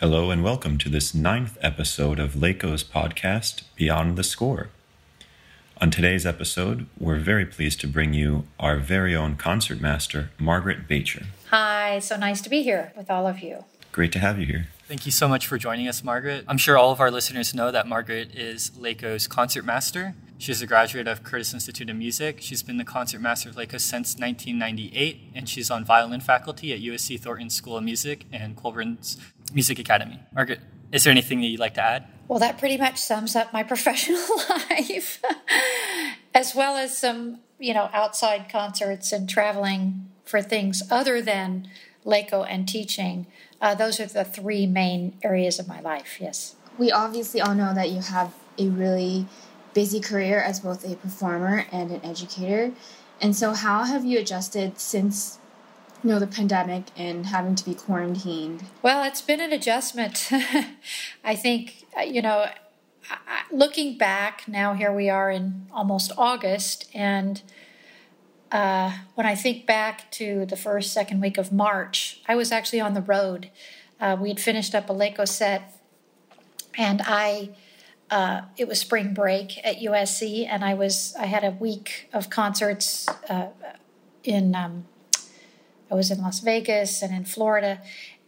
Hello and welcome to this ninth episode of LACO's podcast, Beyond the Score. On today's episode, we're very pleased to bring you our very own concertmaster, Margaret Batjer. Hi, so nice to be here with all of you. Great to have you here. Thank you so much for joining us, Margaret. I'm sure all of our listeners know that Margaret is LACO's concertmaster. She's a graduate of Curtis Institute of Music. She's been the concertmaster of LACO since 1998, and she's on violin faculty at USC Thornton School of Music and Colburn's Music Academy. Margaret, is there anything that you'd like to add? Well, that pretty much sums up my professional life, as well as some, you know, outside concerts and traveling for things other than LACO and teaching. Uh, those are the three main areas of my life, yes. We obviously all know that you have a really busy career as both a performer and an educator. And so, how have you adjusted since you know the pandemic and having to be quarantined? Well, it's been an adjustment. I think uh, you know, looking back now, here we are in almost August, and uh, when I think back to the first, second week of March, I was actually on the road. Uh, we'd finished up a LACO set, and I uh, it was spring break at USC, and I was I had a week of concerts uh, in um, I was in Las Vegas and in Florida,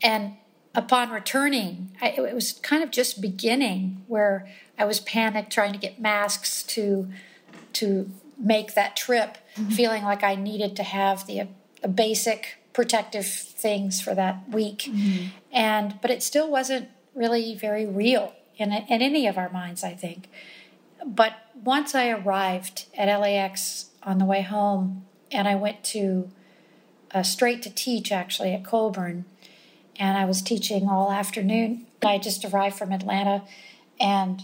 and upon returning, I, it was kind of just beginning where I was panicked trying to get masks to to make that trip, mm-hmm. feeling like I needed to have the basic protective things for that week, mm-hmm. and but it still wasn't really very real in, in any of our minds, I think. But once I arrived at LAX on the way home, and I went to uh, straight to teach actually at Colburn, and I was teaching all afternoon. I just arrived from Atlanta, and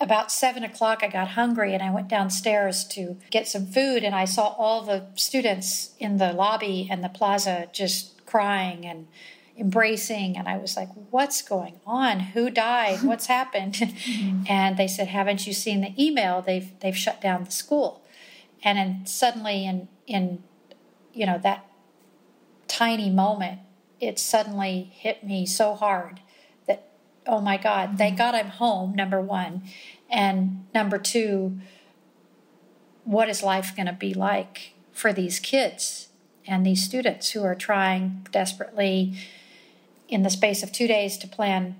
about seven o'clock, I got hungry and I went downstairs to get some food. And I saw all the students in the lobby and the plaza just crying and embracing and i was like what's going on? Who died? What's happened? Mm-hmm. and they said haven't you seen the email? They've they've shut down the school. And then suddenly in in you know that tiny moment it suddenly hit me so hard that oh my god mm-hmm. thank god i'm home number one. And number two what is life going to be like for these kids and these students who are trying desperately in the space of two days to plan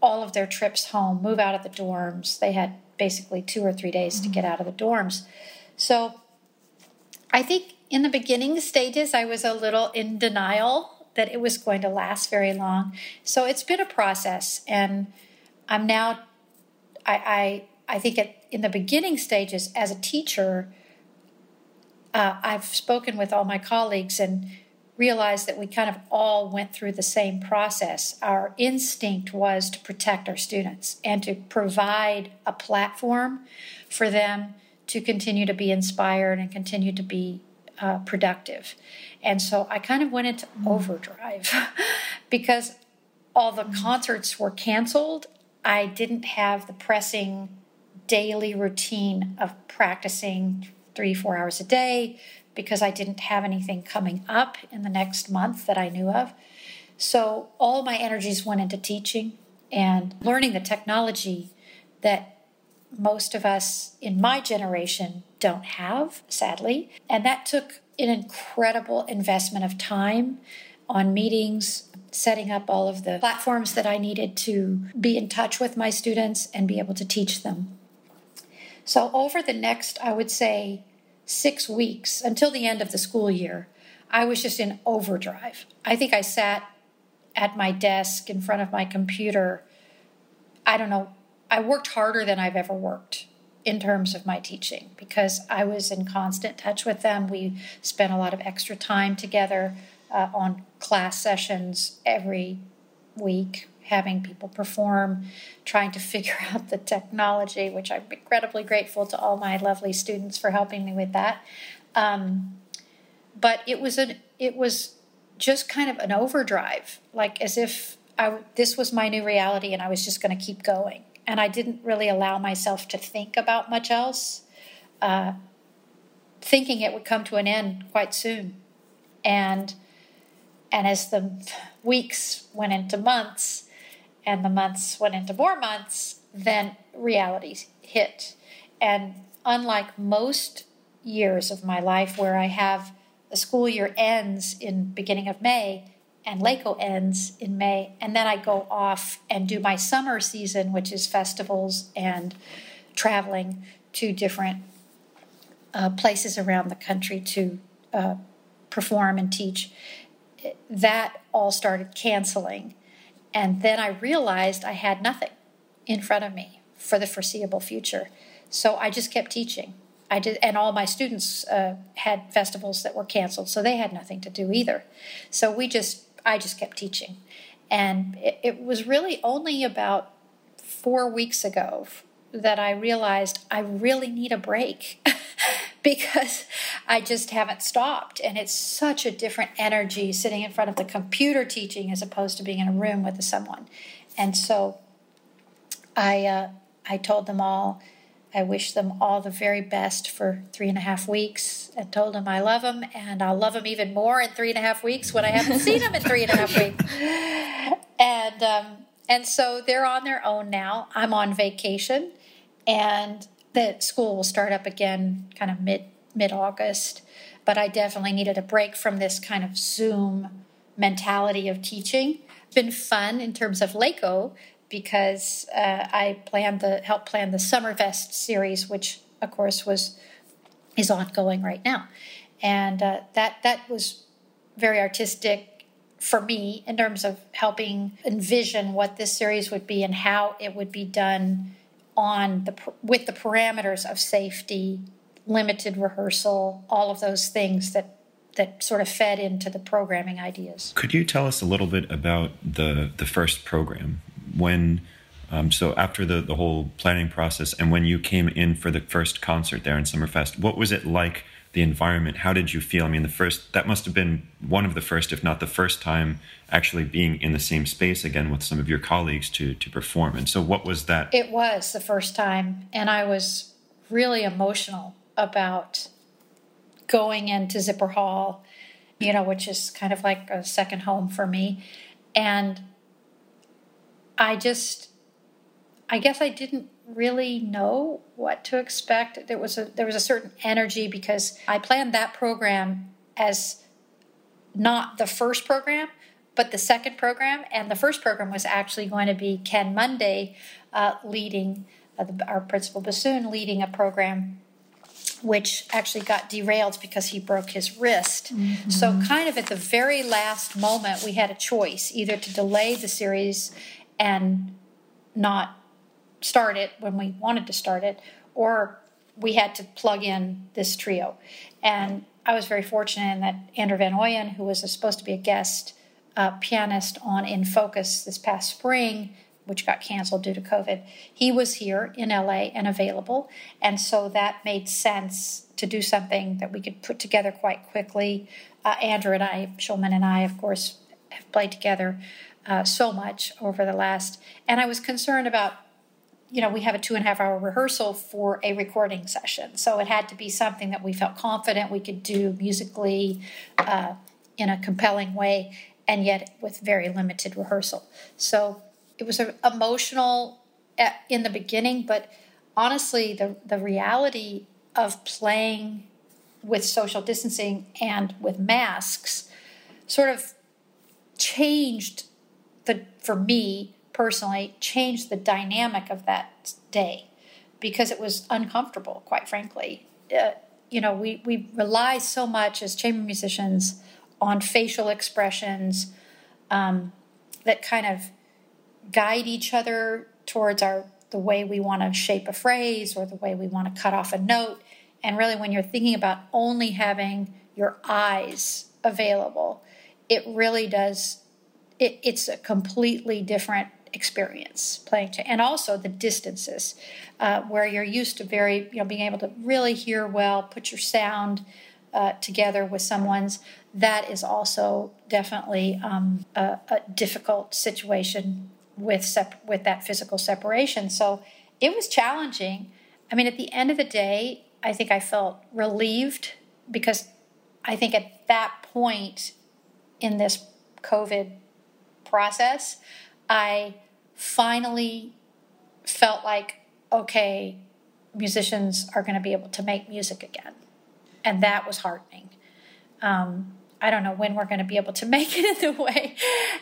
all of their trips home, move out of the dorms. They had basically two or three days mm-hmm. to get out of the dorms. So I think in the beginning stages, I was a little in denial that it was going to last very long. So it's been a process, and I'm now, I, I, I think at, in the beginning stages as a teacher, uh, I've spoken with all my colleagues and realized that we kind of all went through the same process. Our instinct was to protect our students and to provide a platform for them to continue to be inspired and continue to be uh, productive. And so I kind of went into mm. overdrive because all the mm. concerts were canceled. I didn't have the pressing daily routine of practicing three, four hours a day, because I didn't have anything coming up in the next month that I knew of. So all my energies went into teaching and learning the technology that most of us in my generation don't have, sadly. And that took an incredible investment of time on meetings, setting up all of the platforms that I needed to be in touch with my students and be able to teach them. So, over the next, I would say, six weeks until the end of the school year, I was just in overdrive. I think I sat at my desk in front of my computer. I don't know, I worked harder than I've ever worked in terms of my teaching because I was in constant touch with them. We spent a lot of extra time together uh, on class sessions every week, having people perform, trying to figure out the technology, which I'm incredibly grateful to all my lovely students for helping me with that. Um, but it was an it was just kind of an overdrive, like as if I this was my new reality and I was just going to keep going. And I didn't really allow myself to think about much else, uh, thinking it would come to an end quite soon. And and as the weeks went into months, and the months went into more months, then reality hit. And unlike most years of my life where I have the school year ends in beginning of May and LACO ends in May, and then I go off and do my summer season, which is festivals and traveling to different uh, places around the country to uh, perform and teach. That all started canceling. And then I realized I had nothing in front of me for the foreseeable future. So I just kept teaching. I did, and all my students uh, had festivals that were canceled, so they had nothing to do either. So we just, I just kept teaching, and it, it was really only about four weeks ago that I realized I really need a break because I just haven't stopped. And it's such a different energy sitting in front of the computer teaching as opposed to being in a room with someone. And so I, uh, I told them all, I wish them all the very best for three and a half weeks and told them I love them and I'll love them even more in three and a half weeks when I haven't seen them in three and a half weeks. And, um, and so they're on their own now. I'm on vacation and the school will start up again kind of mid mid August. But I definitely needed a break from this kind of Zoom mentality of teaching. It's been fun in terms of LACO because uh, I planned the help plan the Summerfest series, which of course was is ongoing right now, and uh, that that was very artistic for me in terms of helping envision what this series would be and how it would be done on the with the parameters of safety, limited rehearsal, all of those things that that sort of fed into the programming ideas. Could you tell us a little bit about the the first program when? Um, so after the, the whole planning process and when you came in for the first concert there in Summerfest, what was it like the environment? How did you feel? I mean, the first, that must have been one of the first, if not the first time, actually being in the same space again with some of your colleagues to, to perform. And so, what was that? It was the first time. And I was really emotional about going into Zipper Hall, you know, which is kind of like a second home for me. And I just, I guess I didn't really know what to expect. There was a there was a certain energy because I planned that program as not the first program, but the second program, and the first program was actually going to be Ken Munday uh, leading uh, the, our principal bassoon leading a program which actually got derailed because he broke his wrist. Mm-hmm. So, kind of at the very last moment, we had a choice either to delay the series and not start it when we wanted to start it, or we had to plug in this trio. And I was very fortunate in that Andrew Von Oeyen, who was supposed to be a guest uh, pianist on In Focus this past spring, which got canceled due to COVID, he was here in LA and available. And so that made sense to do something that we could put together quite quickly. Uh, Andrew and I, Shulman and I, of course, have played together uh, so much over the last, and I was concerned about you know, we have a two and a half hour rehearsal for a recording session. So it had to be something that we felt confident we could do musically uh, in a compelling way, and yet with very limited rehearsal. So it was emotional at, in the beginning, but honestly, the, the reality of playing with social distancing and with masks sort of changed the for me personally changed the dynamic of that day because it was uncomfortable, quite frankly. Uh, you know, we, we rely so much as chamber musicians on facial expressions um, that kind of guide each other towards our the way we want to shape a phrase or the way we want to cut off a note. And really, when you're thinking about only having your eyes available, it really does. It, it's a completely different experience playing to, and also the distances uh, where you're used to very, you know, being able to really hear well, put your sound uh, together with someone's. That is also definitely um, a, a, difficult situation with sep- with that physical separation. So it was challenging. I mean, at the end of the day, I think I felt relieved because I think at that point in this COVID process, I finally felt like, okay, musicians are going to be able to make music again. And that was heartening. Um, I don't know when we're going to be able to make it in the way,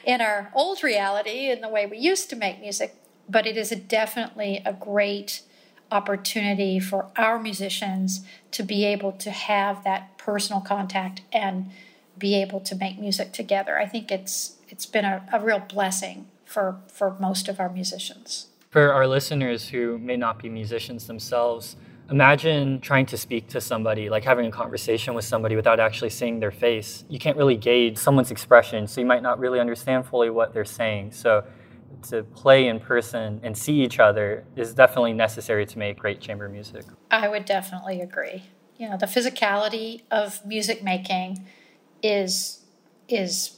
in our old reality, in the way we used to make music, but it is a definitely a great opportunity for our musicians to be able to have that personal contact and be able to make music together. I think it's it's been a, a real blessing for for most of our musicians. For our listeners who may not be musicians themselves, imagine trying to speak to somebody, like having a conversation with somebody without actually seeing their face. You can't really gauge someone's expression, so you might not really understand fully what they're saying. So to play in person and see each other is definitely necessary to make great chamber music. I would definitely agree. You know, the physicality of music making is is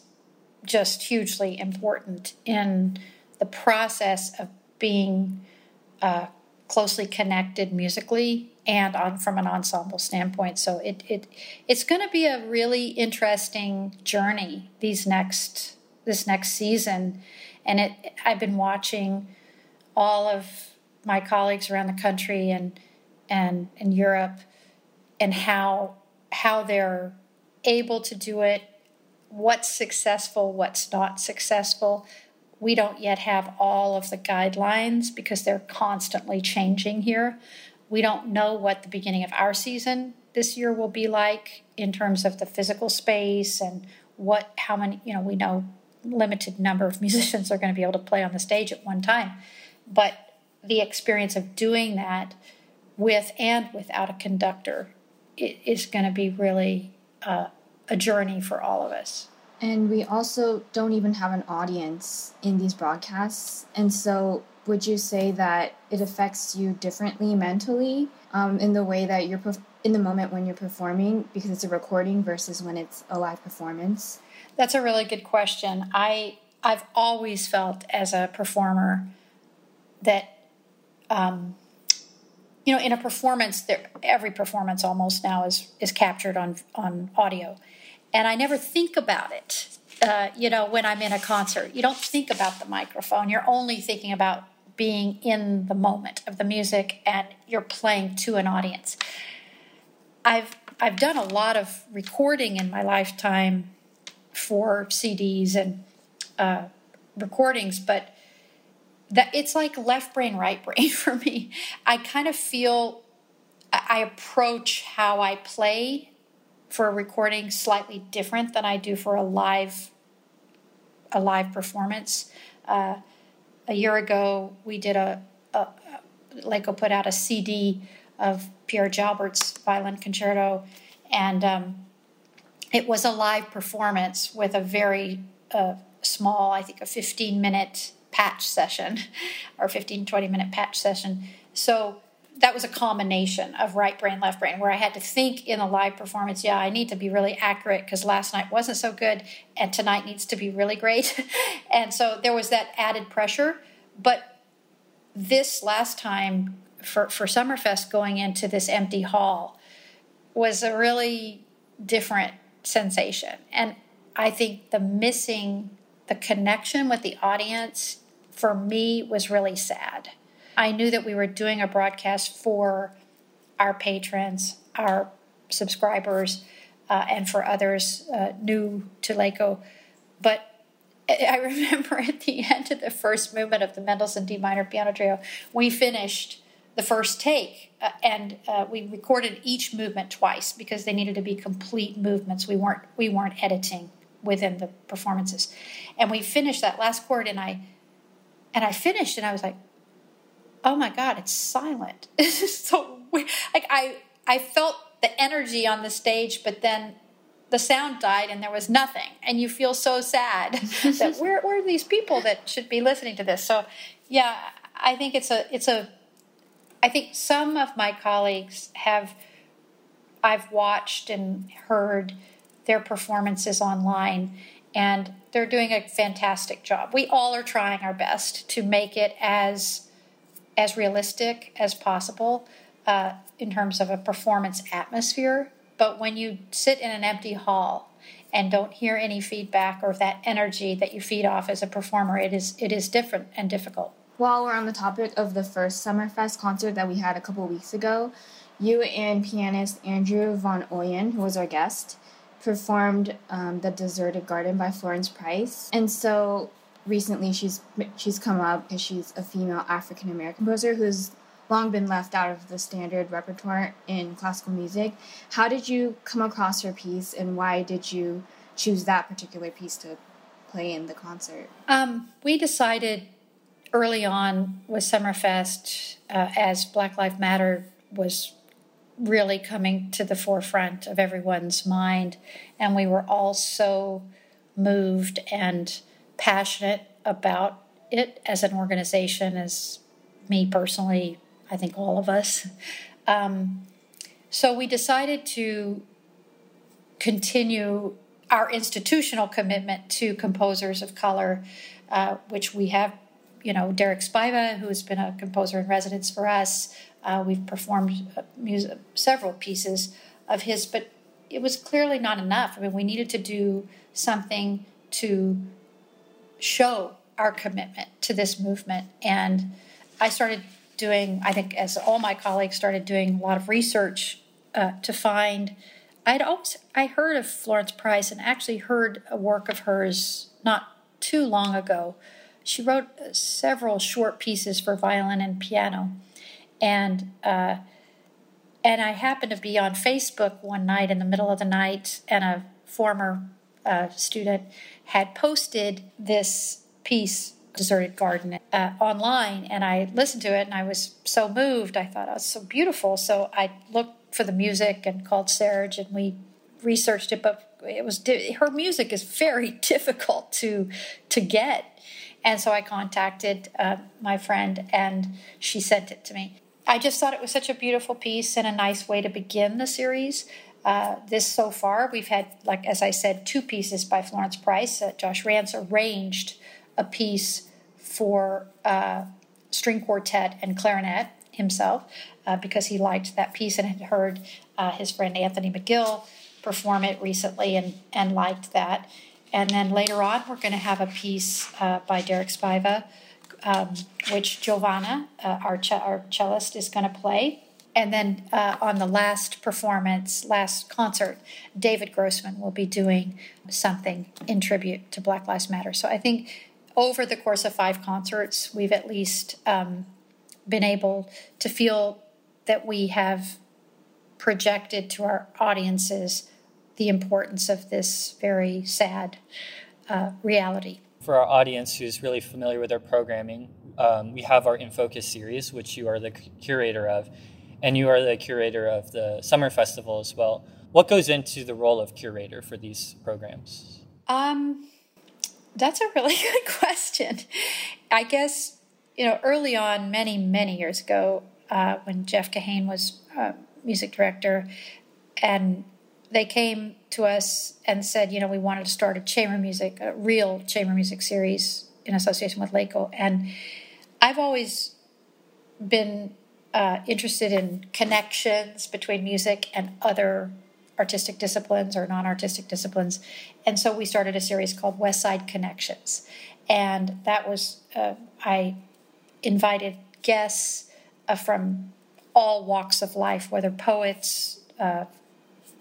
just hugely important in the process of being uh, closely connected musically and on from an ensemble standpoint. So it it it's going to be a really interesting journey these next this next season, and it I've been watching all of my colleagues around the country and and in Europe and how how they're able to do it, what's successful, what's not successful. We don't yet have all of the guidelines because they're constantly changing here. We don't know what the beginning of our season this year will be like in terms of the physical space and what how many you know we know limited number of musicians are going to be able to play on the stage at one time but the experience of doing that with and without a conductor is going to be really uh, a journey for all of us. And we also don't even have an audience in these broadcasts. And so, would you say that it affects you differently mentally um, in the way that you're perf- in the moment when you're performing because it's a recording versus when it's a live performance? That's a really good question. I I've always felt as a performer that um, you know in a performance there every performance almost now is is captured on on audio and I never think about it. Uh, you know, when I'm in a concert, you don't think about the microphone. You're only thinking about being in the moment of the music, and you're playing to an audience. I've I've done a lot of recording in my lifetime for CDs and uh, recordings, but that it's like left brain, right brain for me. I kind of feel I approach how I play for a recording slightly different than I do for a live a live performance. Uh, a year ago, we did a, a, Laco put out a CD of Pierre Jalbert's violin concerto, and um, it was a live performance with a very uh, small, I think, a 15 minute patch session or 15 20 minute patch session. So that was a combination of right brain, left brain, where I had to think in the live performance, yeah, I need to be really accurate because last night wasn't so good and tonight needs to be really great. and so there was that added pressure. But this last time for, for Summerfest going into this empty hall was a really different sensation. And I think the missing the connection with the audience for me was really sad I knew that we were doing a broadcast for our patrons, our subscribers, uh, and for others uh, new to Laco. But I remember at the end of the first movement of the Mendelssohn D minor piano trio, we finished the first take uh, and uh, we recorded each movement twice because they needed to be complete movements. We weren't we weren't editing within the performances, and we finished that last chord and I and I finished and I was like, oh my god, it's silent. It's so weird. like I I felt the energy on the stage, but then the sound died and there was nothing, and you feel so sad that where where are these people that should be listening to this? So yeah, I think it's a it's a I think some of my colleagues have I've watched and heard their performances online and they're doing a fantastic job. We all are trying our best to make it as as realistic as possible uh, in terms of a performance atmosphere. But when you sit in an empty hall and don't hear any feedback or that energy that you feed off as a performer, it is it is different and difficult. While we're on the topic of the first Summerfest concert that we had a couple weeks ago, you and pianist Andrew Von Oeyen, who was our guest, performed um, "The Deserted Garden" by Florence Price, and so recently she's she's come up because she's a female African American composer who's long been left out of the standard repertoire in classical music. How did you come across her piece, and why did you choose that particular piece to play in the concert? Um, we decided early on with Summerfest, uh, as Black Lives Matter was really coming to the forefront of everyone's mind, and we were all so moved and passionate about it as an organization, as me personally, I think all of us. Um, so we decided to continue our institutional commitment to composers of color, uh, which we have, you know, Derrick Spiva, who has been a composer in residence for us. Uh, we've performed uh, music, several pieces of his, but it was clearly not enough. I mean, we needed to do something to show our commitment to this movement. And I started doing, I think, as all my colleagues started doing a lot of research uh, to find. I'd always I heard of Florence Price and actually heard a work of hers not too long ago. She wrote uh, several short pieces for violin and piano, and uh, and I happened to be on Facebook one night in the middle of the night, and a former uh, student had posted this piece deserted garden uh, online and i listened to it and i was so moved. I thought oh, it's so beautiful. So i looked for the music and called serge and we researched it but it was her music is very difficult to to get. And so i contacted uh, my friend and she sent it to me i just thought it was such a beautiful piece and a nice way to begin the series uh, this so far, we've had, like as I said, two pieces by Florence Price. Uh, Josh Ranz arranged a piece for uh, string quartet and clarinet himself uh, because he liked that piece and had heard uh, his friend Anthony McGill perform it recently and, and liked that. And then later on, we're going to have a piece by Derrick Spiva, um, which Giovanna, our, ch- our cellist, is going to play and then uh, on the last performance, last concert, David Grossman will be doing something in tribute to Black Lives Matter. So I think over the course of five concerts, we've at least um, been able to feel that we have projected to our audiences the importance of this very sad uh, reality. For our audience who's really familiar with our programming, um, we have our In Focus series, which you are the curator of and you are the curator of the summer festival as well. What goes into the role of curator for these programs? Um, that's a really good question. I guess you know early on, many many years ago, uh, when Jeff Kahane was uh, music director, and they came to us and said, you know, we wanted to start a chamber music, a real chamber music series in association with LACO, and I've always been uh, interested in connections between music and other artistic disciplines or non artistic disciplines. And so we started a series called West Side Connections. And that was, uh, I invited guests uh, from all walks of life, whether poets, uh,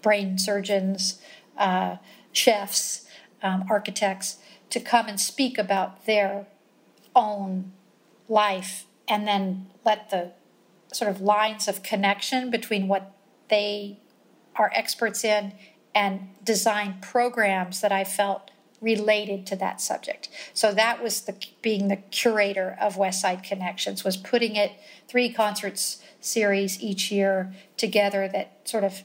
brain surgeons, uh, chefs, um, architects, to come and speak about their own life and then let the sort of lines of connection between what they are experts in and design programs that I felt related to that subject. So that was the being the curator of West Side Connections was putting it three concerts series each year together that sort of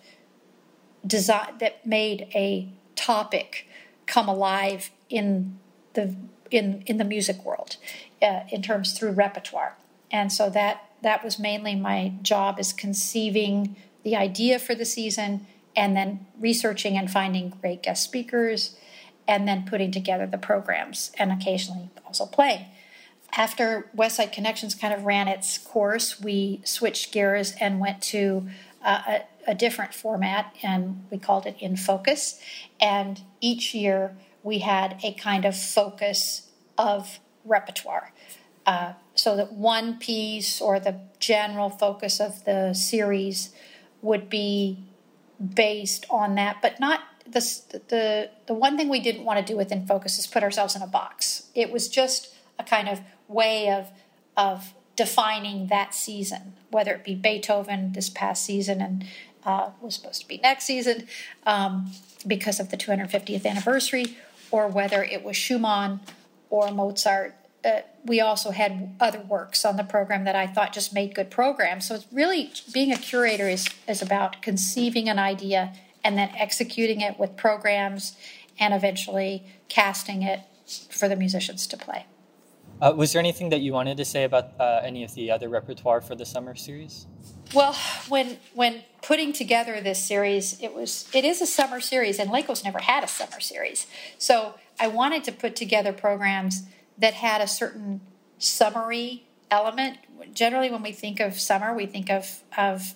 design that made a topic come alive in the in in the music world uh, in terms through repertoire. And so that that was mainly my job is conceiving the idea for the season and then researching and finding great guest speakers and then putting together the programs and occasionally also playing. After West Side Connections kind of ran its course, we switched gears and went to uh, a different format, and we called it In Focus. And each year we had a kind of focus of repertoire. Uh, so that one piece or the general focus of the series would be based on that, but not the the the one thing we didn't want to do within focus is put ourselves in a box. It was just a kind of way of of defining that season, whether it be Beethoven this past season and uh, was supposed to be next season um, because of the 250th anniversary, or whether it was Schumann or Mozart. Uh, we also had other works on the program that I thought just made good programs. So it's really being a curator is is about conceiving an idea and then executing it with programs and eventually casting it for the musicians to play. Uh, was there anything that you wanted to say about uh, any of the other repertoire for the summer series? Well, when when putting together this series, it was it is a summer series, and Laco's never had a summer series. So I wanted to put together programs that had a certain summery element. Generally, when we think of summer, we think of of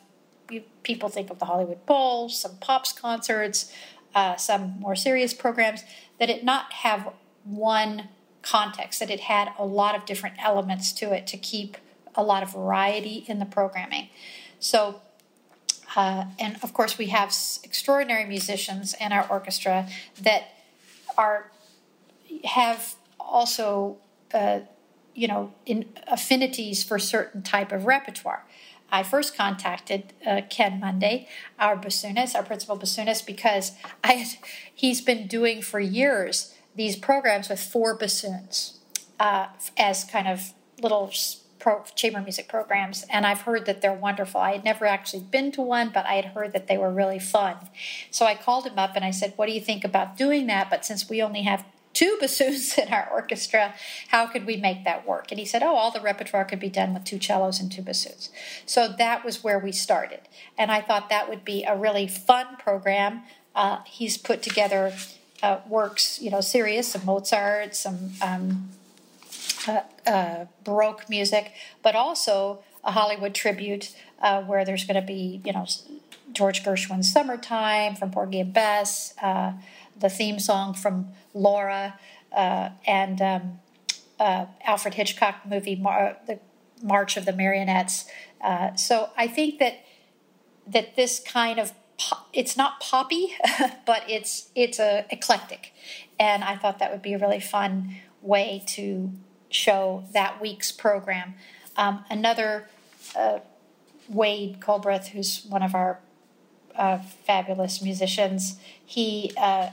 people think of the Hollywood Bowl, some pops concerts, uh, some more serious programs. That it not have one context, that it had a lot of different elements to it to keep a lot of variety in the programming. So, uh, and of course, we have extraordinary musicians in our orchestra that are have also, uh, you know, in affinities for certain type of repertoire. I first contacted uh, Ken Munday, our bassoonist, our principal bassoonist, because I he's been doing for years these programs with four bassoons uh, as kind of little pro- chamber music programs, and I've heard that they're wonderful. I had never actually been to one, but I had heard that they were really fun. So I called him up and I said, "What do you think about doing that?" But since we only have two bassoons in our orchestra. How could we make that work? And he said, Oh, all the repertoire could be done with two cellos and two bassoons. So that was where we started. And I thought that would be a really fun program. Uh, he's put together uh, works, you know, serious, some Mozart, some um, uh, uh Baroque music, but also a Hollywood tribute uh, where there's going to be, you know, George Gershwin's "Summertime" from Porgy and Bess, uh, the theme song from Laura, and um, Alfred Hitchcock movie, Mar- the March of the Marionettes. so I think that that this kind of it's not poppy, but it's it's a eclectic, and I thought that would be a really fun way to show that week's program. Um, another uh, Wade Culbreath, who's one of our uh, fabulous musicians, he uh,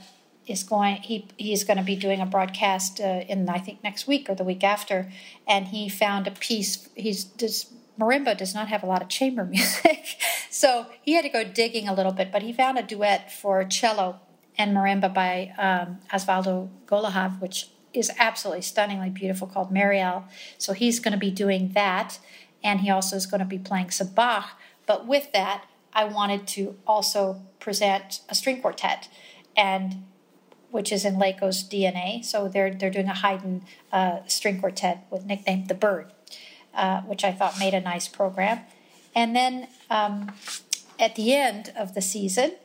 is going he he's going to be doing a broadcast uh, in I think next week or the week after, and he found a piece. He's just marimba does not have a lot of chamber music. so he had to go digging a little bit, but he found a duet for cello and marimba by um, Osvaldo Golijov, which is absolutely stunningly beautiful, called Mariel. So he's going to be doing that, and he also is going to be playing some Bach. But with that, I wanted to also present a string quartet, and which is in Laco's DNA. So they're they're doing a Haydn uh, string quartet with nicknamed the Bird. Uh, which I thought made a nice program. And then um, at the end of the season,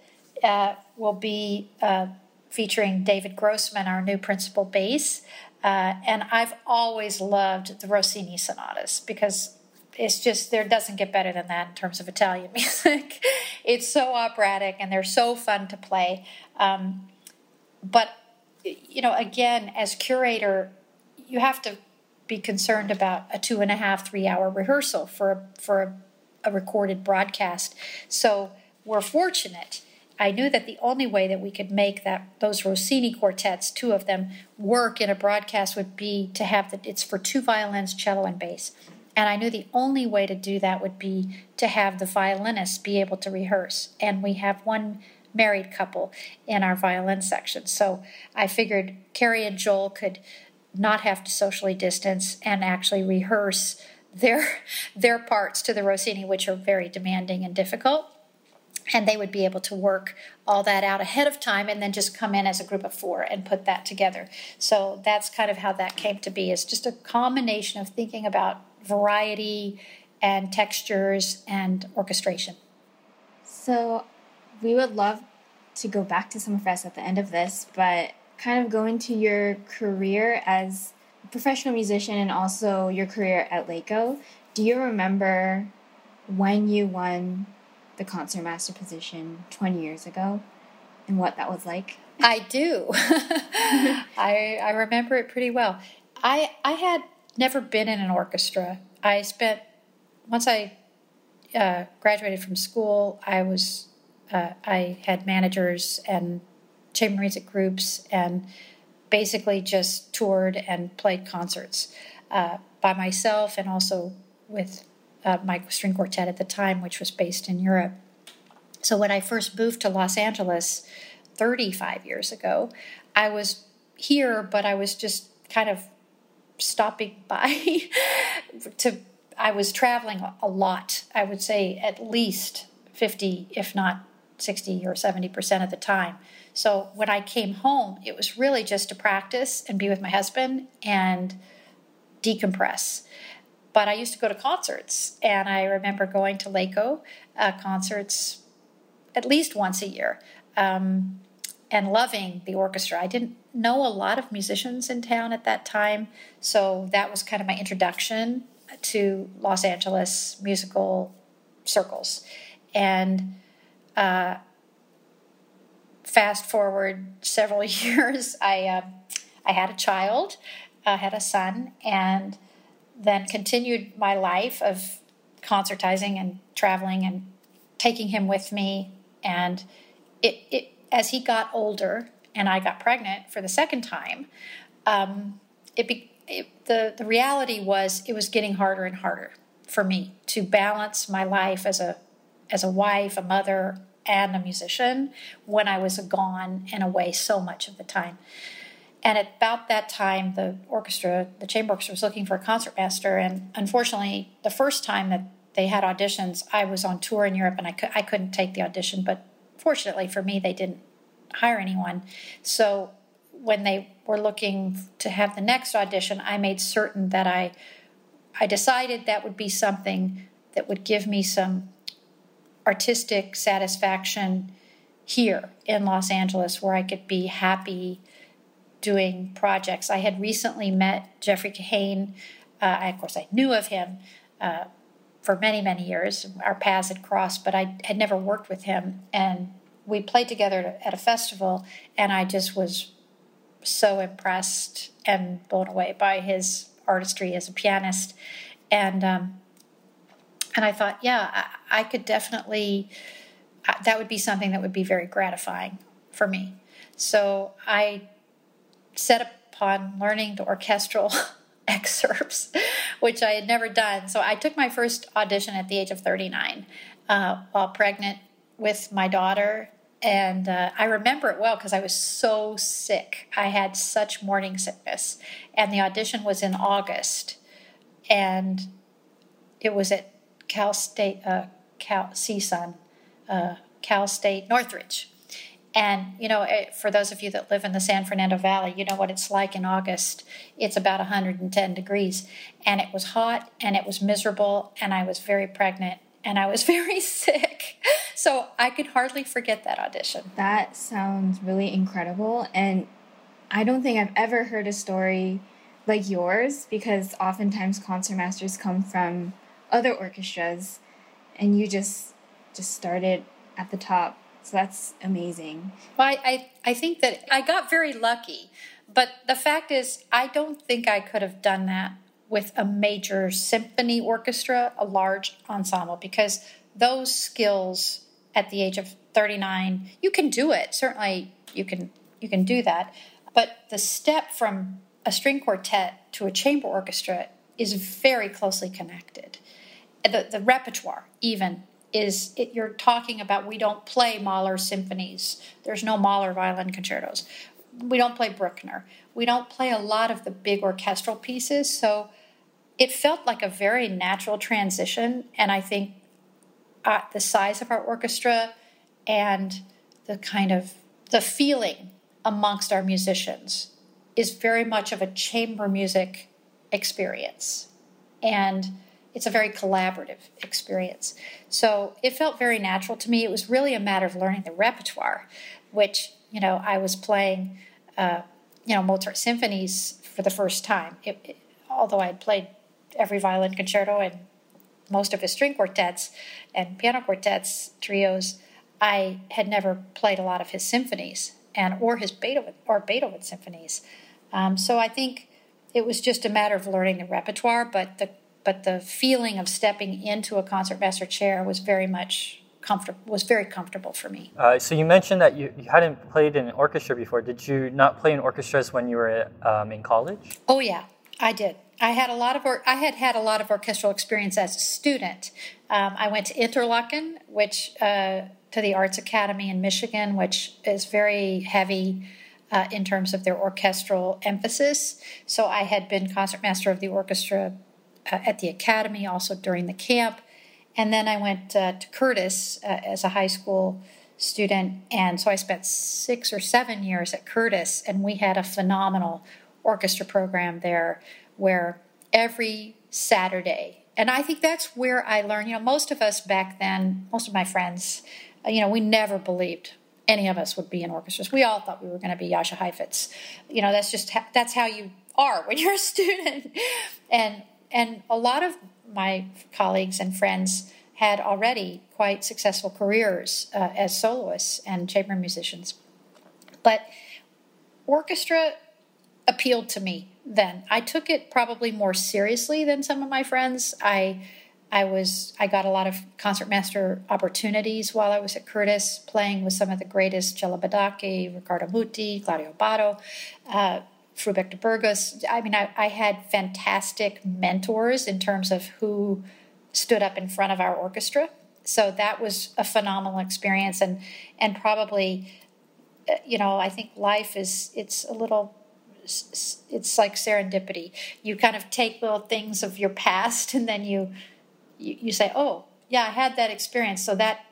uh, will be uh, featuring David Grossman, our new principal bass. Uh, and I've always loved the Rossini sonatas because it's just there doesn't get better than that in terms of Italian music. it's so operatic and they're so fun to play. Um, but you know, again, as curator, you have to be concerned about a two and a half, three hour rehearsal for a, for a, a recorded broadcast. So we're fortunate. I knew that the only way that we could make that those Rossini quartets, two of them, work in a broadcast would be to have that it's for two violins, cello, and bass. And I knew the only way to do that would be to have the violinists be able to rehearse. And we have one married couple in our violin section. So I figured Carrie and Joel could not have to socially distance and actually rehearse their their parts to the Rossini, which are very demanding and difficult. And they would be able to work all that out ahead of time and then just come in as a group of four and put that together. So that's kind of how that came to be. is just a combination of thinking about variety and textures and orchestration. So, we would love to go back to Summerfest at the end of this, but kind of go into your career as a professional musician and also your career at Laco. Do you remember when you won the concertmaster position 20 years ago and what that was like? I do. I I remember it pretty well. I I had never been in an orchestra. I spent once I uh, graduated from school. I was uh, I had managers and chamber music groups and basically just toured and played concerts uh, by myself and also with uh, my string quartet at the time, which was based in Europe. So when I first moved to Los Angeles 35 years ago, I was here, but I was just kind of stopping by to I was traveling a lot. I would say at least 50 if not 60 or 70% of the time. So when I came home, it was really just to practice and be with my husband and decompress. But I used to go to concerts, and I remember going to Laco uh, concerts at least once a year um, and loving the orchestra. I didn't know a lot of musicians in town at that time, so that was kind of my introduction to Los Angeles musical circles. And uh, fast forward several years, I uh, I had a child, I had a son, and then continued my life of concertizing and traveling and taking him with me. And it, it as he got older and I got pregnant for the second time, um, it, be, it the the reality was it was getting harder and harder for me to balance my life as a as a wife, a mother, and a musician when I was gone and away so much of the time. And at about that time, the orchestra, the chamber orchestra, was looking for a concertmaster. And unfortunately, the first time that they had auditions, I was on tour in Europe and I, I couldn't take the audition. But fortunately for me, they didn't hire anyone. So when they were looking to have the next audition, I made certain that I, I decided that would be something that would give me some artistic satisfaction here in Los Angeles where I could be happy doing projects. I had recently met Jeffrey Kahane. Uh, I, of course, I knew of him uh, for many, many years. Our paths had crossed, but I had never worked with him. And we played together at a festival, and I just was so impressed and blown away by his artistry as a pianist. And um, and I thought, yeah, I, I could definitely. That would be something that would be very gratifying for me. So I set upon learning the orchestral excerpts, which I had never done. So I took my first audition at the age of 39 uh, while pregnant with my daughter. And uh, I remember it well because I was so sick. I had such morning sickness. And the audition was in August. And it was at Cal State, uh, Cal CSUN, uh, Cal State Northridge. And, you know, eh, for those of you that live in the San Fernando Valley, you know what it's like in August. It's about 110 degrees. And it was hot and it was miserable. And I was very pregnant and I was very sick. So I could hardly forget that audition. That sounds really incredible. And I don't think I've ever heard a story like yours because oftentimes concertmasters come from other orchestras and you just just started at the top so that's amazing. Well, I, I, I think that I got very lucky, but the fact is, I don't think I could have done that with a major symphony orchestra, a large ensemble, because those skills at the age of 39, you can do it. Certainly, you can you can do that, but the step from a string quartet to a chamber orchestra is very closely connected. The, the repertoire, even, is it, you're talking about we don't play Mahler symphonies. There's no Mahler violin concertos. We don't play Bruckner. We don't play a lot of the big orchestral pieces. So it felt like a very natural transition. And I think uh, the size of our orchestra and the kind of the feeling amongst our musicians is very much of a chamber music experience. And it's a very collaborative experience. So it felt very natural to me. It was really a matter of learning the repertoire, which you know I was playing, uh, you know, Mozart symphonies for the first time. It, it, although I had played every violin concerto and most of his string quartets and piano quartets, trios, I had never played a lot of his symphonies and or his Beethoven or Beethoven symphonies. Um, so I think it was just a matter of learning the repertoire, but the but the feeling of stepping into a concertmaster chair was very much comfortable was very comfortable for me. Uh, so you mentioned that you, you hadn't played in an orchestra before. Did you not play in orchestras when you were um, in college? Oh yeah, I did. I had a lot of or- I had had a lot of orchestral experience as a student. Um, I went to Interlochen, which uh, to the Arts Academy in Michigan, which is very heavy uh, in terms of their orchestral emphasis. So I had been concertmaster of the orchestra at the academy, also during the camp, and then I went uh, to Curtis uh, as a high school student, and so I spent six or seven years at Curtis, and we had a phenomenal orchestra program there where every Saturday, and I think that's where I learned. You know, most of us back then, most of my friends, uh, you know, we never believed any of us would be in orchestras. We all thought we were going to be Jascha Heifetz. You know, that's just that's how you are when you're a student. And and a lot of my colleagues and friends had already quite successful careers uh, as soloists and chamber musicians. But orchestra appealed to me then. I took it probably more seriously than some of my friends. I I was I got a lot of concertmaster opportunities while I was at Curtis, playing with some of the greatest Celibidache, Riccardo Muti, Claudio Abbado, uh, De Burgos. I mean, I, I had fantastic mentors in terms of who stood up in front of our orchestra. So that was a phenomenal experience, and and probably, uh, you know, I think life is it's a little it's like serendipity. You kind of take little things of your past and then you you, you say, oh, yeah, I had that experience. So that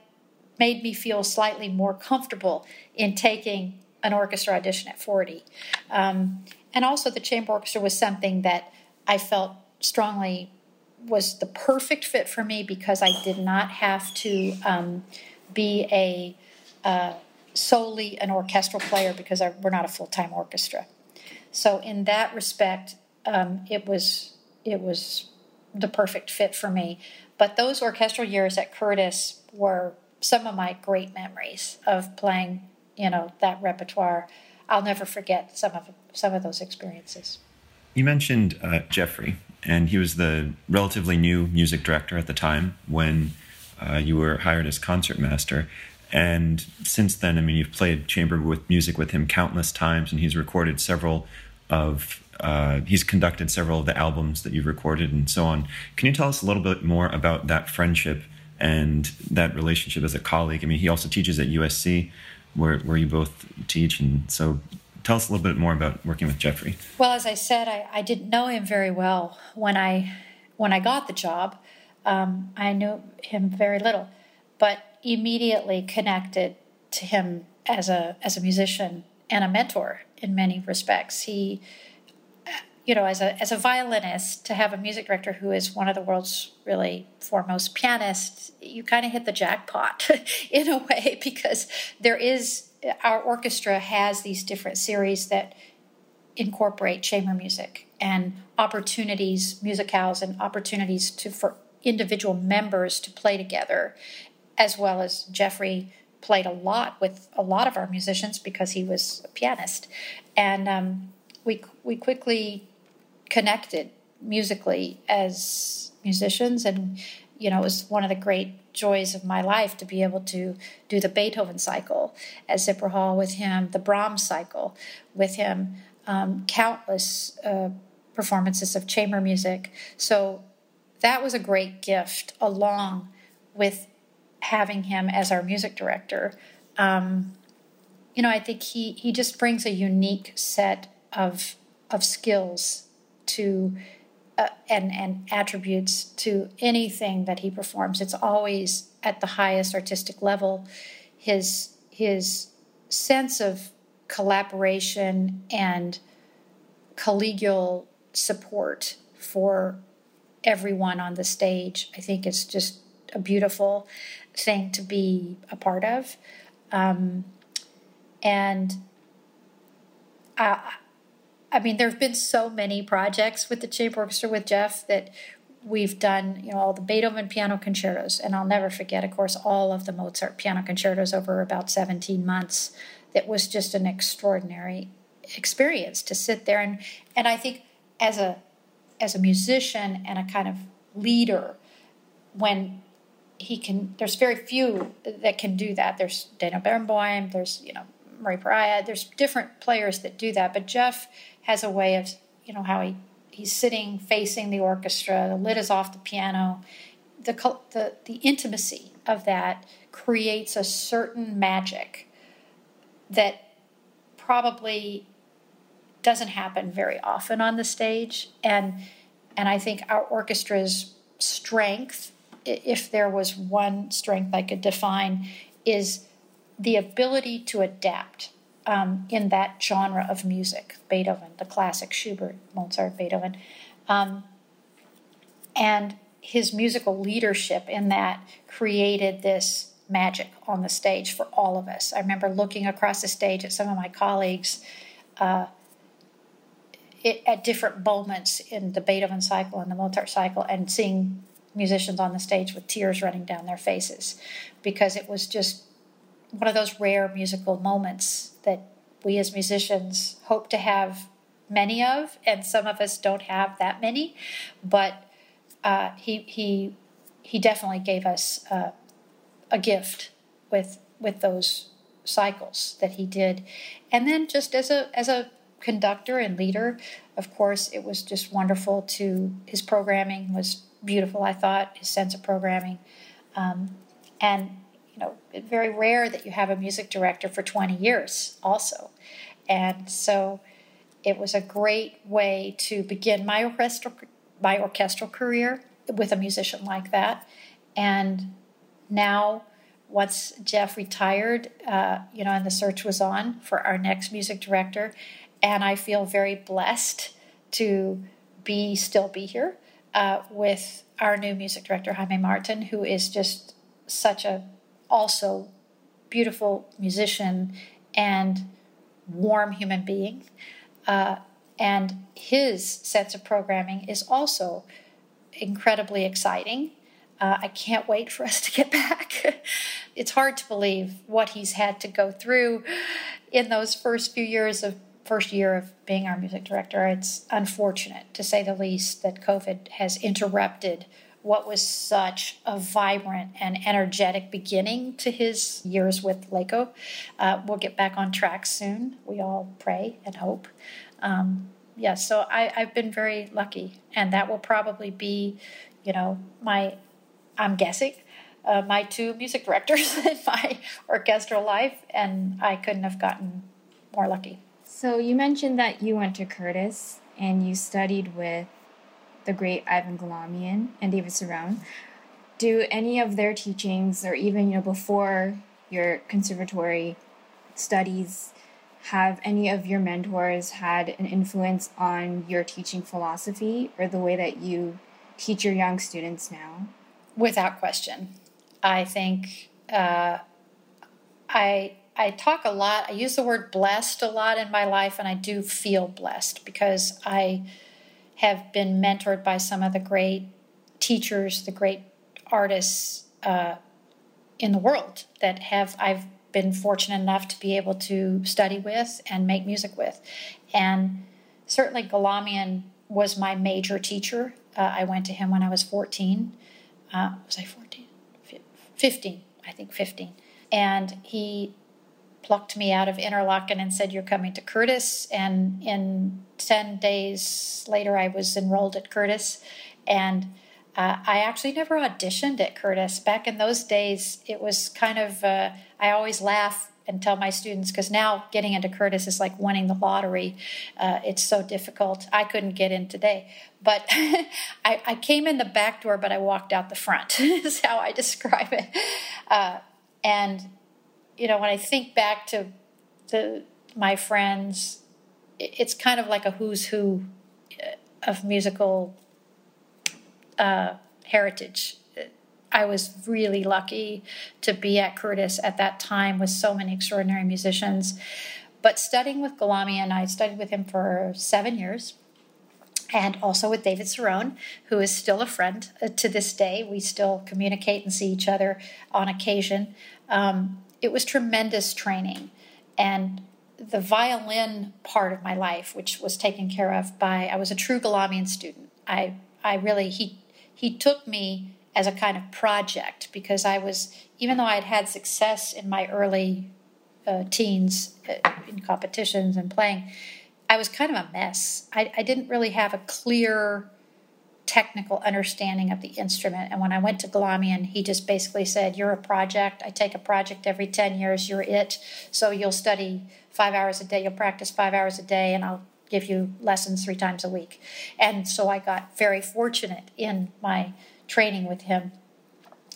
made me feel slightly more comfortable in taking an orchestra audition at 40. Um, and also, the chamber orchestra was something that I felt strongly was the perfect fit for me because I did not have to um, be a uh, solely an orchestral player because I, we're not a full time orchestra. So in that respect, um, it was it was the perfect fit for me. But those orchestral years at Curtis were some of my great memories of playing, you know, that repertoire. I'll never forget some of some of those experiences. You mentioned uh, Jeffrey, and he was the relatively new music director at the time when uh, you were hired as concertmaster. And since then, I mean, you've played chamber with music with him countless times, and he's recorded several of uh, he's conducted several of the albums that you've recorded and so on. Can you tell us a little bit more about that friendship and that relationship as a colleague? I mean, he also teaches at USC, where where you both teach, and so tell us a little bit more about working with Jeffrey. Well, as I said, I, I didn't know him very well when I when I got the job. Um, I knew him very little, but immediately connected to him as a as a musician and a mentor in many respects. He you know, as a as a violinist, to have a music director who is one of the world's really foremost pianists, you kind of hit the jackpot in a way because there is our orchestra has these different series that incorporate chamber music and opportunities, musicals, and opportunities to for individual members to play together, as well as Jeffrey played a lot with a lot of our musicians because he was a pianist, and um, we we quickly connected musically as musicians. And you know it was one of the great joys of my life to be able to do the beethoven cycle at zipper hall with him the brahms cycle with him um, countless uh, performances of chamber music. So that was a great gift along with having him as our music director. Um, you know i think he he just brings a unique set of of skills to uh, and and attributes to anything that he performs. It's always at the highest artistic level. His his sense of collaboration and collegial support for everyone on the stage. I think it's just a beautiful thing to be a part of. Um, and uh, I mean, there have been so many projects with the chamber orchestra with Jeff that we've done, you know, all the Beethoven piano concertos, and I'll never forget, of course, all of the Mozart piano concertos over about 17 months. That was just an extraordinary experience to sit there and and I think as a as a musician and a kind of leader, when he can, there's very few that can do that. There's Daniel Barenboim, there's you know Murray Perahia, there's different players that do that, but Jeff has a way of you know how he he's sitting facing the orchestra, the lid is off the piano. The, the, the intimacy of that creates a certain magic that probably doesn't happen very often on the stage. And, and I think our orchestra's strength, if there was one strength I could define, is the ability to adapt um, in that genre of music Beethoven, the classic Schubert, Mozart, Beethoven. Um, and his musical leadership in that created this magic on the stage for all of us. I remember looking across the stage at some of my colleagues uh, it, at different moments in the Beethoven cycle and the Mozart cycle and seeing musicians on the stage with tears running down their faces because it was just one of those rare musical moments that we as musicians hope to have many of, and some of us don't have that many. But uh, he he he definitely gave us uh, a gift with with those cycles that he did, and then just as a as a conductor and leader, of course, it was just wonderful. To his programming was beautiful. I thought his sense of programming, um, and you know, very rare that you have a music director for 20 years also. And so it was a great way to begin my orchestral, my orchestral career with a musician like that. And now, once Jeff retired, uh, you know, and the search was on for our next music director, and I feel very blessed to be still be here uh, with our new music director Jaime Martin, who is just such a also beautiful musician and warm human being. Uh, and his sense of programming is also incredibly exciting. Uh, I can't wait for us to get back. it's hard to believe what he's had to go through in those first few years of first year of being our music director. It's unfortunate, to say the least, that COVID has interrupted what was such a vibrant and energetic beginning to his years with LACO. Uh, we'll get back on track soon. We all pray and hope. Um, yeah, so I, I've been very lucky, and that will probably be, you know, my, I'm guessing, uh, my two music directors in my orchestral life, and I couldn't have gotten more lucky. So you mentioned that you went to Curtis and you studied with the great Ivan Galamian and David Cerone. Do any of their teachings, or even you know before your conservatory studies, have any of your mentors had an influence on your teaching philosophy or the way that you teach your young students now? Without question, I think uh, I I talk a lot. I use the word blessed a lot in my life, and I do feel blessed because I have been mentored by some of the great teachers, the great artists uh, in the world that have I've been fortunate enough to be able to study with and make music with, and certainly Galamian was my major teacher. Uh, I went to him when I was 14. Uh, was I 14? 15, I think 15. And he plucked me out of Interlochen and said, You're coming to Curtis. And in 10 days later, I was enrolled at Curtis. And uh, I actually never auditioned at Curtis. Back in those days, it was kind of, uh, I always laugh and tell my students because now getting into Curtis is like winning the lottery. Uh, it's so difficult. I couldn't get in today, but I, I, came in the back door, but I walked out the front. is how I describe it. Uh, and you know, when I think back to my friends, it's kind of like a who's who uh, of musical uh, heritage. I was really lucky to be at Curtis at that time with so many extraordinary musicians. But studying with Galamian, I studied with him for seven years and also with David Cerone, who is still a friend uh, to this day. We still communicate and see each other on occasion. Um, it was tremendous training. And the violin part of my life, which was taken care of by, I was a true Galamian student. I, I really, he, he took me as a kind of project because I was, even though I'd had success in my early uh, teens uh, in competitions and playing, I was kind of a mess. I, I didn't really have a clear technical understanding of the instrument. And when I went to Galamian, he just basically said, You're a project. I take a project every 10 years. You're it. So you'll study five hours a day, you'll practice five hours a day, and I'll give you lessons three times a week. And so I got very fortunate in my training with him.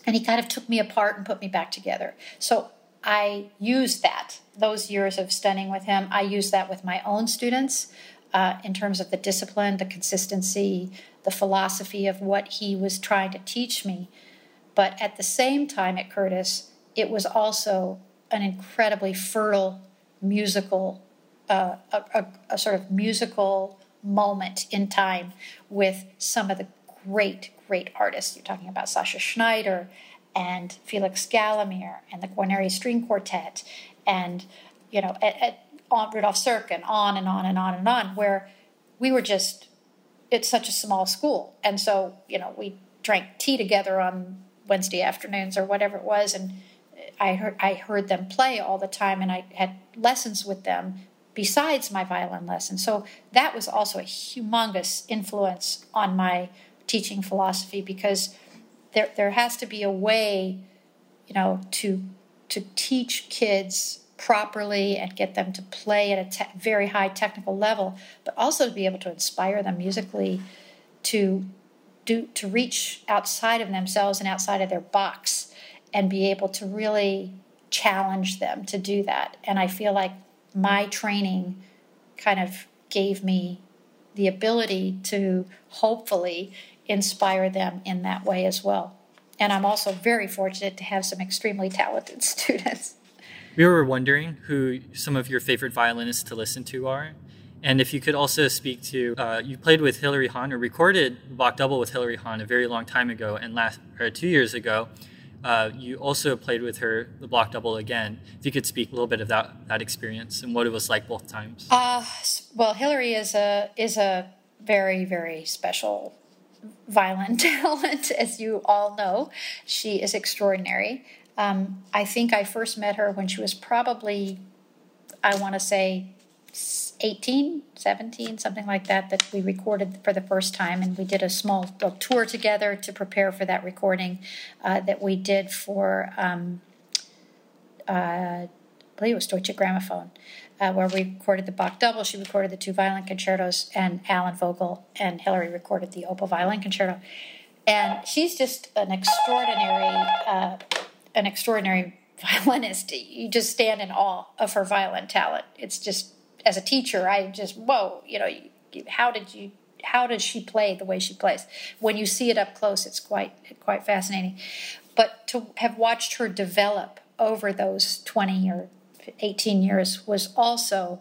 And he kind of took me apart and put me back together. So I used that, those years of studying with him, I use that with my own students uh, in terms of the discipline, the consistency, the philosophy of what he was trying to teach me. But at the same time at Curtis, it was also an incredibly fertile musical, uh, a, a, a sort of musical moment in time with some of the great, great artists. You're talking about Sasha Schneider and Felix Galimir and the Guarneri String Quartet and, you know, at, at, on Rudolf Serk and on and on and on and on, where we were just, it's such a small school. And so, you know, we drank tea together on Wednesday afternoons or whatever it was. And I heard, I heard them play all the time and I had lessons with them besides my violin lesson. So that was also a humongous influence on my teaching philosophy because there there has to be a way, you know, to to teach kids properly and get them to play at a te- very high technical level, but also to be able to inspire them musically to do to reach outside of themselves and outside of their box and be able to really challenge them to do that. And I feel like my training kind of gave me the ability to hopefully inspire them in that way as well. And I'm also very fortunate to have some extremely talented students. We were wondering who some of your favorite violinists to listen to are. And if you could also speak to, uh, you played with Hilary Hahn or recorded Bach Double with Hilary Hahn a very long time ago, and last or two years ago, uh, you also played with her the Bach Double again. If you could speak a little bit of that that experience and what it was like both times. Uh, well, Hilary is a is a very very special violin talent, as you all know. She is extraordinary. Um, I think I first met her when she was probably, I want to say, 18, 17, something like that, that we recorded for the first time. And we did a small tour together to prepare for that recording uh, that we did for, um, uh, I believe it was Deutsche Grammophon uh, where we recorded the Bach double. She recorded the two violin concertos, and Alan Vogel and Hilary recorded the oboe violin concerto. And she's just an extraordinary, uh, an extraordinary violinist. You just stand in awe of her violin talent. It's just, as a teacher, I just whoa, you know, how did you? How does she play the way she plays? When you see it up close, it's quite quite fascinating. But to have watched her develop over those twenty or 18 years was also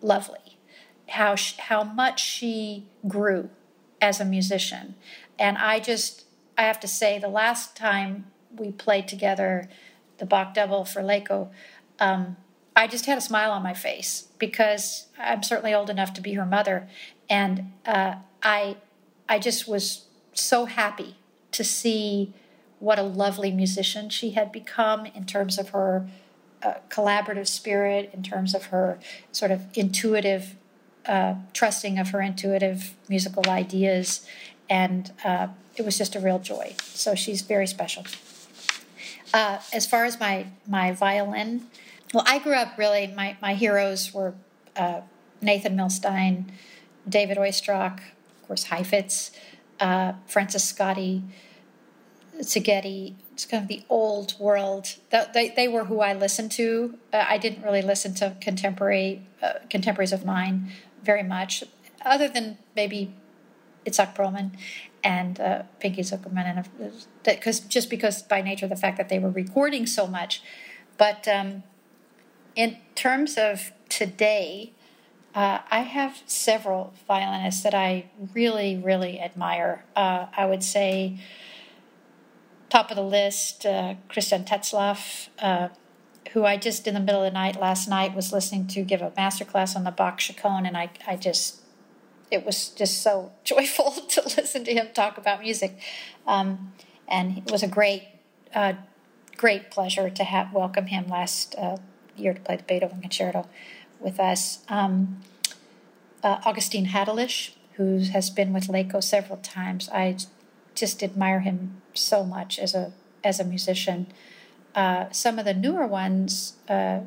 lovely. How she, how much she grew as a musician, and I just I have to say the last time we played together, the Bach Double for LACO, um, I just had a smile on my face because I'm certainly old enough to be her mother, and uh, I I just was so happy to see what a lovely musician she had become in terms of her collaborative spirit in terms of her sort of intuitive, uh, trusting of her intuitive musical ideas. And uh, it was just a real joy. So she's very special. Uh, as far as my, my violin, well, I grew up really, my, my heroes were uh, Nathan Milstein, David Oistrakh, of course, Heifetz, uh, Francescatti, Szigeti, it's kind of the old world. They, they were who I listened to. Uh, I didn't really listen to contemporary uh, contemporaries of mine very much, other than maybe Itzhak Perlman. and uh, Pinky Zukerman, and because just because by nature the fact that they were recording so much, but um, in terms of today, uh, I have several violinists that I really, really admire. Uh, I would say top of the list, uh, Christian Tetzlaff, uh, who I just in the middle of the night last night was listening to give a master class on the Bach chaconne, and I, I just it was just so joyful to listen to him talk about music, um, and it was a great, uh, great pleasure to have welcome him last uh, year to play the Beethoven Concerto with us. Um, uh, Augustin Hadelich, who has been with LACO several times, I just admire him so much as a as a musician. Uh, some of the newer ones, uh,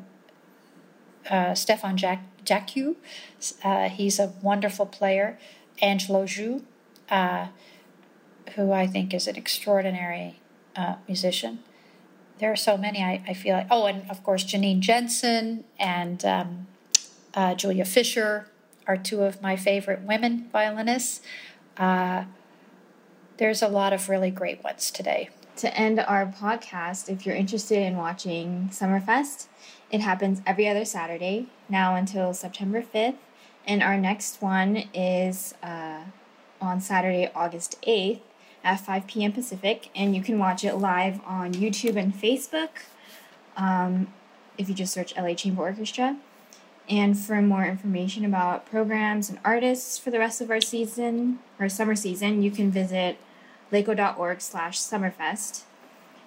uh, Stefan Jack, Jacques, uh, he's a wonderful player. Angelo Joux, uh, who I think is an extraordinary uh, musician. There are so many, I, I, feel like. Oh, and of course, Janine Jansen and um, Julia Fischer are two of my favorite women violinists. There's a lot of really great ones today to end our podcast, if you're interested in watching Summerfest, it happens every other Saturday now until September 5th. And our next one is uh, on Saturday, August 8th at 5 p.m. Pacific. And you can watch it live on YouTube and Facebook um, if you just search LA Chamber Orchestra. And for more information about programs and artists for the rest of our season, or summer season, you can visit laco.org slash summerfest.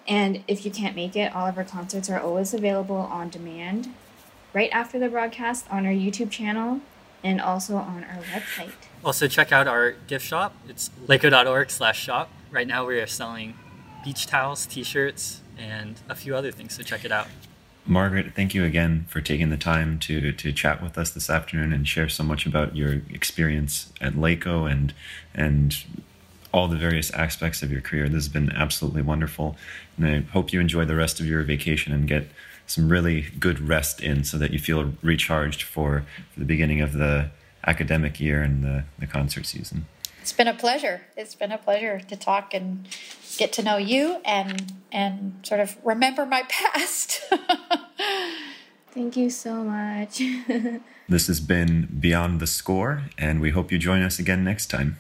And if you can't make it, all of our concerts are always available on demand right after the broadcast on our YouTube channel and also on our website. Also check out our gift shop. It's laco.org slash shop. Right now we are selling beach towels, t-shirts, and a few other things, so check it out. Margaret, thank you again for taking the time to to chat with us this afternoon and share so much about your experience at LACO and and all the various aspects of your career. This has been absolutely wonderful. And I hope you enjoy the rest of your vacation and get some really good rest in so that you feel recharged for, for the beginning of the academic year and the, the concert season. It's been a pleasure. It's been a pleasure to talk and get to know you and and sort of remember my past. Thank you so much. this has been Beyond the Score, and we hope you join us again next time.